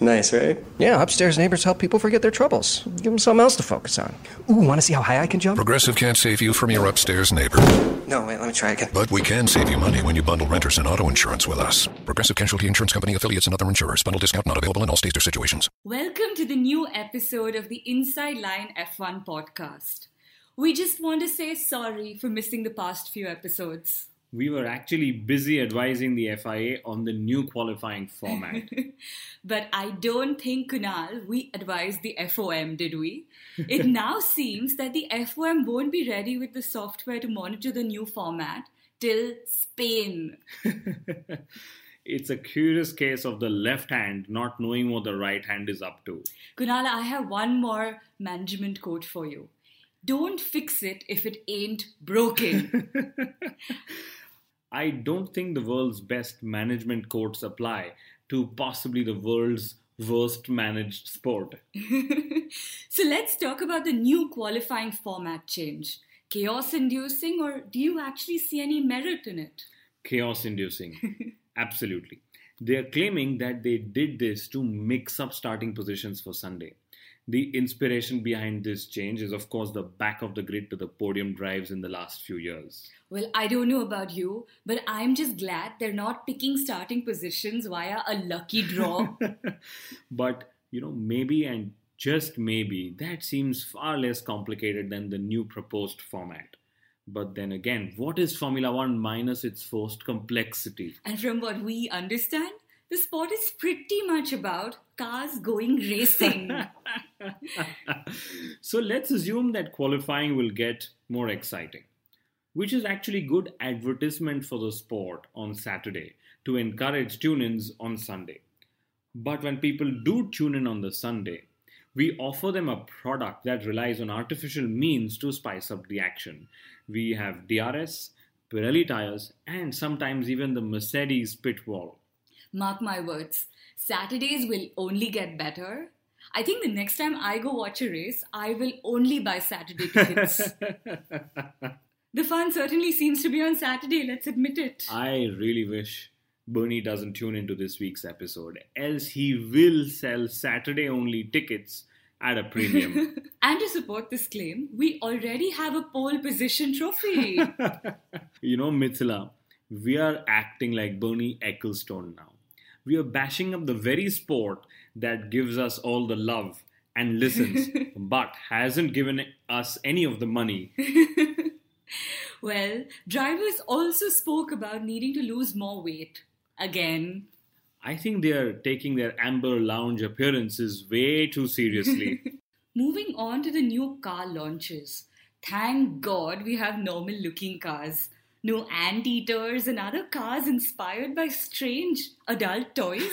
Nice, right? Yeah, upstairs neighbors help people forget their troubles. Give them something else to focus on. Ooh, want to see how high I can jump? Progressive can't save you from your upstairs neighbor, No, wait, let me try again. but we can save you money when you bundle renters and auto insurance with us. Progressive Casualty Insurance Company affiliates and other insurers. Bundle discount not available in all states or situations. Welcome to the new episode of the Inside Line F1 podcast. We just want to say sorry for missing the past few episodes. We were actually busy advising the FIA on the new qualifying format. But I don't think, Kunal, we advised the FOM, did we? It now seems that the FOM won't be ready with the software to monitor the new format till Spain. it's a curious case of the left hand not knowing what the right hand is up to. Kunal, I have one more management quote for you. Don't fix it if it ain't broken. I don't think the world's best management codes apply to possibly the world's worst managed sport. so let's talk about the new qualifying format change. Chaos inducing, or do you actually see any merit in it? Chaos inducing. Absolutely. They are claiming that they did this to mix up starting positions for Sunday. The inspiration behind this change is, of course, the back of the grid to the podium drives in the last few years. Well, I don't know about you, but I'm just glad they're not picking starting positions via a lucky draw. but, you know, maybe and just maybe that seems far less complicated than the new proposed format. But then again, what is Formula One minus its forced complexity? and from what we understand, the sport is pretty much about cars going racing. so let's assume that qualifying will get more exciting, which is actually good advertisement for the sport on Saturday to encourage tune ins on Sunday. But when people do tune in on the Sunday, we offer them a product that relies on artificial means to spice up the action. We have DRS, Pirelli tires, and sometimes even the Mercedes pit wall. Mark my words, Saturdays will only get better. I think the next time I go watch a race, I will only buy Saturday tickets. the fun certainly seems to be on Saturday, let's admit it. I really wish Bernie doesn't tune into this week's episode, else he will sell Saturday only tickets at a premium. and to support this claim, we already have a pole position trophy. you know, Mithila, we are acting like Bernie Ecclestone now. We are bashing up the very sport that gives us all the love and listens, but hasn't given us any of the money. well, drivers also spoke about needing to lose more weight. Again. I think they are taking their Amber Lounge appearances way too seriously. Moving on to the new car launches. Thank God we have normal looking cars. No anteaters and other cars inspired by strange adult toys.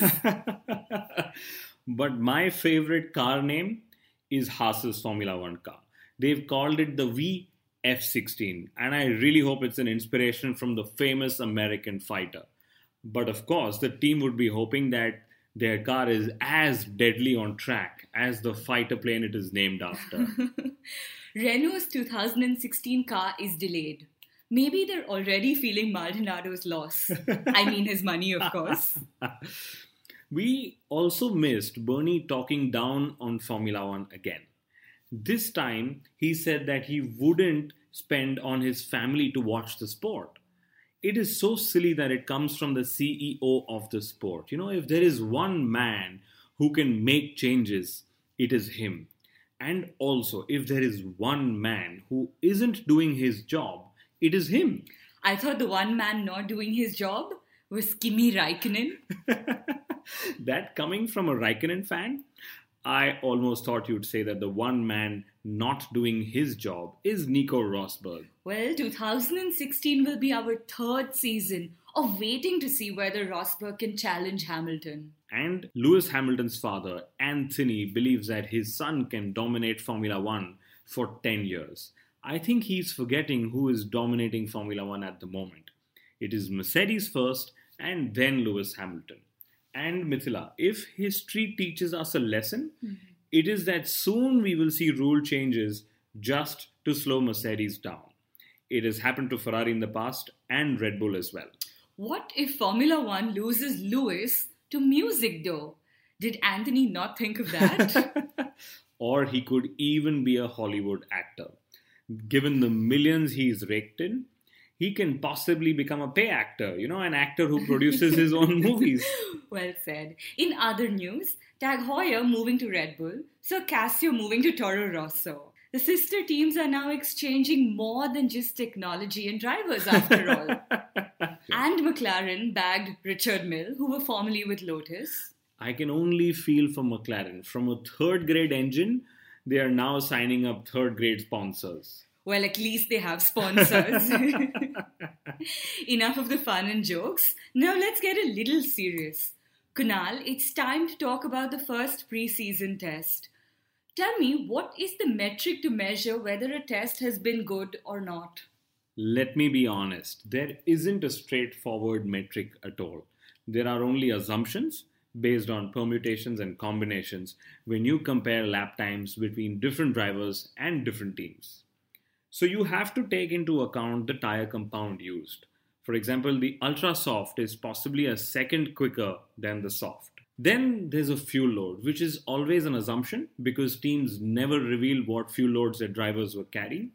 but my favorite car name is Haas's Formula One car. They've called it the VF16, and I really hope it's an inspiration from the famous American fighter. But of course, the team would be hoping that their car is as deadly on track as the fighter plane it is named after. Renault's 2016 car is delayed. Maybe they're already feeling Maldonado's loss. I mean, his money, of course. we also missed Bernie talking down on Formula One again. This time, he said that he wouldn't spend on his family to watch the sport it is so silly that it comes from the CEO of the sport. You know, if there is one man who can make changes, it is him. And also, if there is one man who isn't doing his job, it is him. I thought the one man not doing his job was Kimi Raikkonen. that coming from a Raikkonen fan? I almost thought you'd say that the one man not doing his job is Nico Rosberg. Well, 2016 will be our third season of waiting to see whether Rosberg can challenge Hamilton. And Lewis Hamilton's father, Anthony, believes that his son can dominate Formula One for 10 years. I think he's forgetting who is dominating Formula One at the moment. It is Mercedes first and then Lewis Hamilton. And Mithila, if history teaches us a lesson, mm-hmm. it is that soon we will see rule changes just to slow Mercedes down. It has happened to Ferrari in the past and Red Bull as well. What if Formula One loses Lewis to music, though? Did Anthony not think of that? or he could even be a Hollywood actor. Given the millions he's raked in, he can possibly become a pay actor, you know, an actor who produces his own movies. well said. In other news, Tag Heuer moving to Red Bull, Sir Casio moving to Toro Rosso. The sister teams are now exchanging more than just technology and drivers, after all. and McLaren bagged Richard Mille, who were formerly with Lotus. I can only feel for McLaren. From a third grade engine, they are now signing up third grade sponsors. Well, at least they have sponsors. Enough of the fun and jokes. Now let's get a little serious. Kunal, it's time to talk about the first preseason test. Tell me, what is the metric to measure whether a test has been good or not? Let me be honest, there isn't a straightforward metric at all. There are only assumptions based on permutations and combinations when you compare lap times between different drivers and different teams. So you have to take into account the tire compound used. For example, the ultra soft is possibly a second quicker than the soft. Then there's a fuel load, which is always an assumption because teams never reveal what fuel loads their drivers were carrying.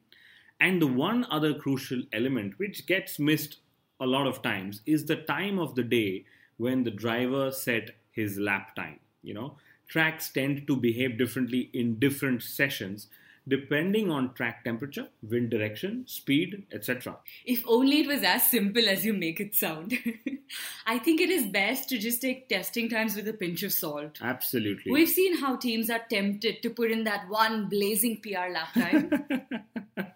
And the one other crucial element which gets missed a lot of times is the time of the day when the driver set his lap time. You know, tracks tend to behave differently in different sessions depending on track temperature, wind direction, speed, etc. If only it was as simple as you make it sound. I think it is best to just take testing times with a pinch of salt. Absolutely. We've seen how teams are tempted to put in that one blazing PR lap time.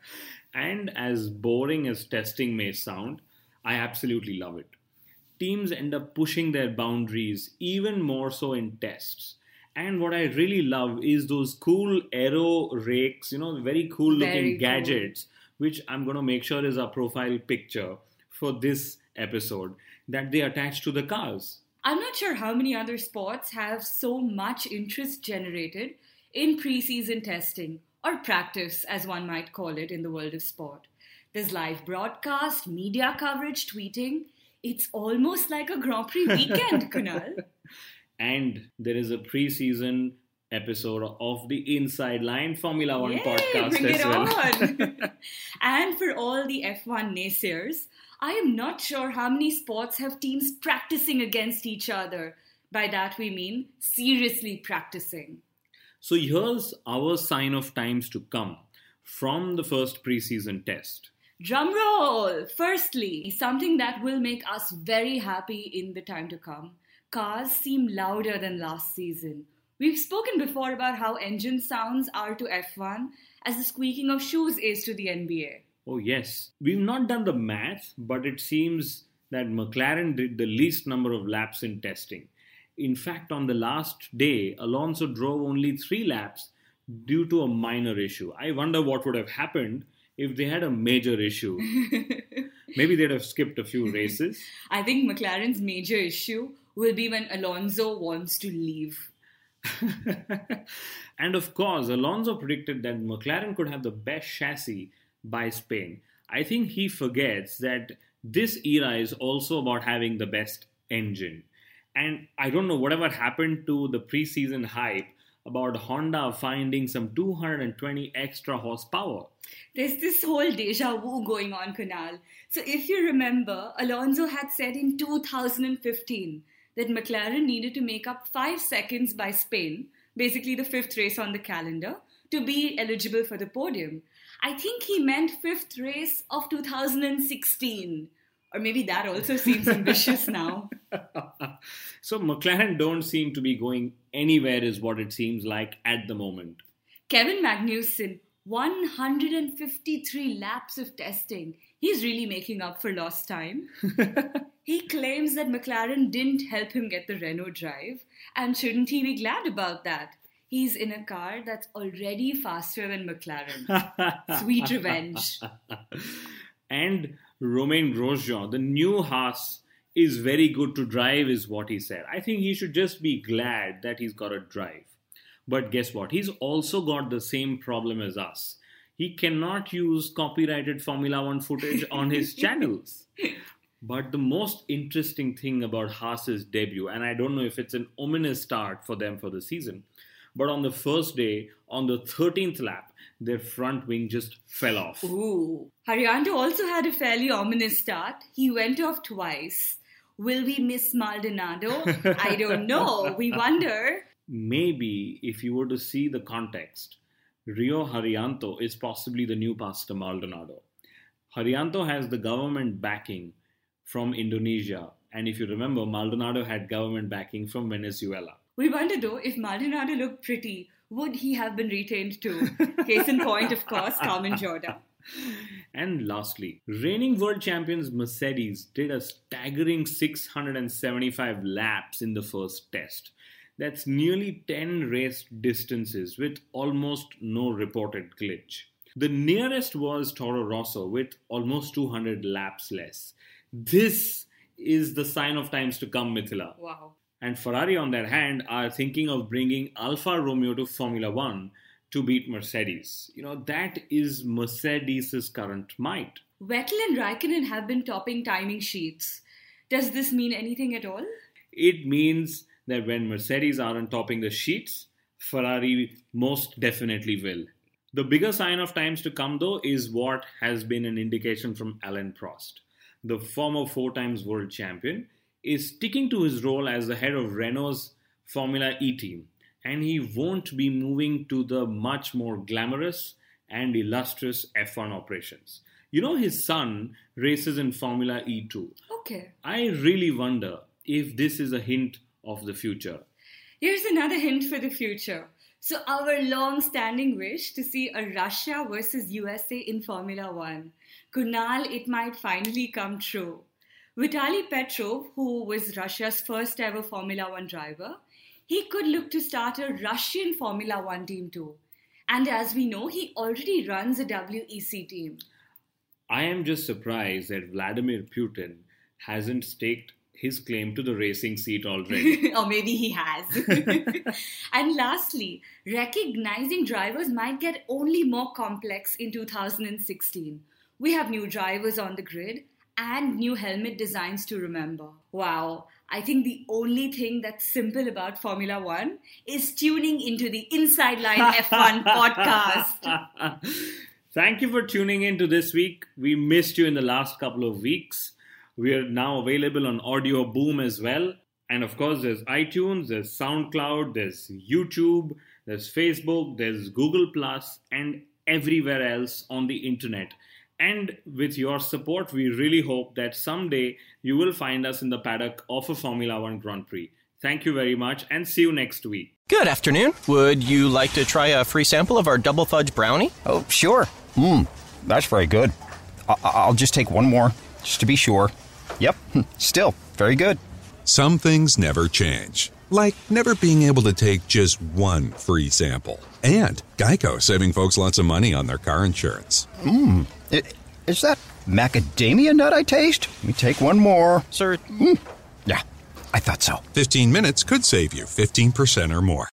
and as boring as testing may sound, I absolutely love it. Teams end up pushing their boundaries even more so in tests and what I really love is those cool aero rakes, you know, very cool looking very gadgets, cool. which I'm going to make sure is our profile picture for this episode that they attach to the cars. I'm not sure how many other sports have so much interest generated in preseason testing or practice, as one might call it in the world of sport. There's live broadcast, media coverage, tweeting. It's almost like a Grand Prix weekend, Kunal. and there is a pre-season episode of the Inside Line Formula One Yay, podcast bring as it well. On. and for all the F1 naysayers, I am not sure how many sports have teams practicing against each other. By that we mean seriously practicing. So here's our sign of times to come from the first preseason test. Drum roll! Firstly, something that will make us very happy in the time to come cars seem louder than last season. We've spoken before about how engine sounds are to F1 as the squeaking of shoes is to the NBA. Oh, yes. We've not done the math, but it seems that McLaren did the least number of laps in testing. In fact, on the last day, Alonso drove only three laps due to a minor issue. I wonder what would have happened if they had a major issue. Maybe they'd have skipped a few races. I think McLaren's major issue will be when Alonso wants to leave. and of course, Alonso predicted that McLaren could have the best chassis by Spain. I think he forgets that this era is also about having the best engine. And I don't know whatever happened to the preseason hype about Honda finding some 220 extra horsepower. There's this whole deja vu going on, Kunal. So, if you remember, Alonso had said in 2015 that McLaren needed to make up five seconds by Spain, basically the fifth race on the calendar, to be eligible for the podium. I think he meant fifth race of 2016. Or maybe that also seems ambitious now. so McLaren don't seem to be going anywhere, is what it seems like at the moment. Kevin Magnussen, 153 laps of testing. He's really making up for lost time. he claims that McLaren didn't help him get the Renault drive, and shouldn't he be glad about that? He's in a car that's already faster than McLaren. Sweet revenge. and Romain Grosjean, the new Haas is very good to drive, is what he said. I think he should just be glad that he's got a drive. But guess what? He's also got the same problem as us. He cannot use copyrighted Formula One footage on his channels. But the most interesting thing about Haas's debut, and I don't know if it's an ominous start for them for the season, but on the first day, on the 13th lap, their front wing just fell off. Ooh. Haryanto also had a fairly ominous start. He went off twice. Will we miss Maldonado? I don't know. We wonder. Maybe if you were to see the context, Rio Haryanto is possibly the new Pastor Maldonado. Haryanto has the government backing from Indonesia, and if you remember, Maldonado had government backing from Venezuela. We wonder though if Maldonado looked pretty, would he have been retained too? Case in point, of course, Carmen Jordan. And lastly, reigning world champions Mercedes did a staggering 675 laps in the first test. That's nearly 10 race distances with almost no reported glitch. The nearest was Toro Rosso with almost 200 laps less. This is the sign of times to come, Mithila. Wow. And Ferrari, on their hand, are thinking of bringing Alfa Romeo to Formula One to beat Mercedes. You know, that is Mercedes' current might. Vettel and Raikkonen have been topping timing sheets. Does this mean anything at all? It means that when Mercedes aren't topping the sheets, Ferrari most definitely will. The bigger sign of times to come, though, is what has been an indication from Alain Prost. The former four times world champion is sticking to his role as the head of Renault's Formula E team, and he won't be moving to the much more glamorous and illustrious F1 operations. You know, his son races in Formula E too. Okay. I really wonder if this is a hint of the future. Here's another hint for the future. So, our long standing wish to see a Russia versus USA in Formula One. Kunal, it might finally come true. Vitaly Petrov, who was Russia's first ever Formula One driver, he could look to start a Russian Formula One team too. And as we know, he already runs a WEC team. I am just surprised that Vladimir Putin hasn't staked his claim to the racing seat already. or maybe he has. and lastly, recognizing drivers might get only more complex in 2016. We have new drivers on the grid and new helmet designs to remember. Wow, I think the only thing that's simple about Formula One is tuning into the Inside Line F1 podcast. Thank you for tuning in to this week. We missed you in the last couple of weeks. We are now available on Audio Boom as well. And of course, there's iTunes, there's SoundCloud, there's YouTube, there's Facebook, there's Google Plus, and everywhere else on the internet. And with your support, we really hope that someday you will find us in the paddock of a Formula One Grand Prix. Thank you very much and see you next week. Good afternoon. Would you like to try a free sample of our double fudge brownie? Oh, sure. Mmm, that's very good. I- I'll just take one more, just to be sure. Yep, still very good. Some things never change, like never being able to take just one free sample. And Geico saving folks lots of money on their car insurance. I- Is that macadamia nut I taste? Let me take one more. Sir, hmm. Yeah, I thought so. 15 minutes could save you 15% or more.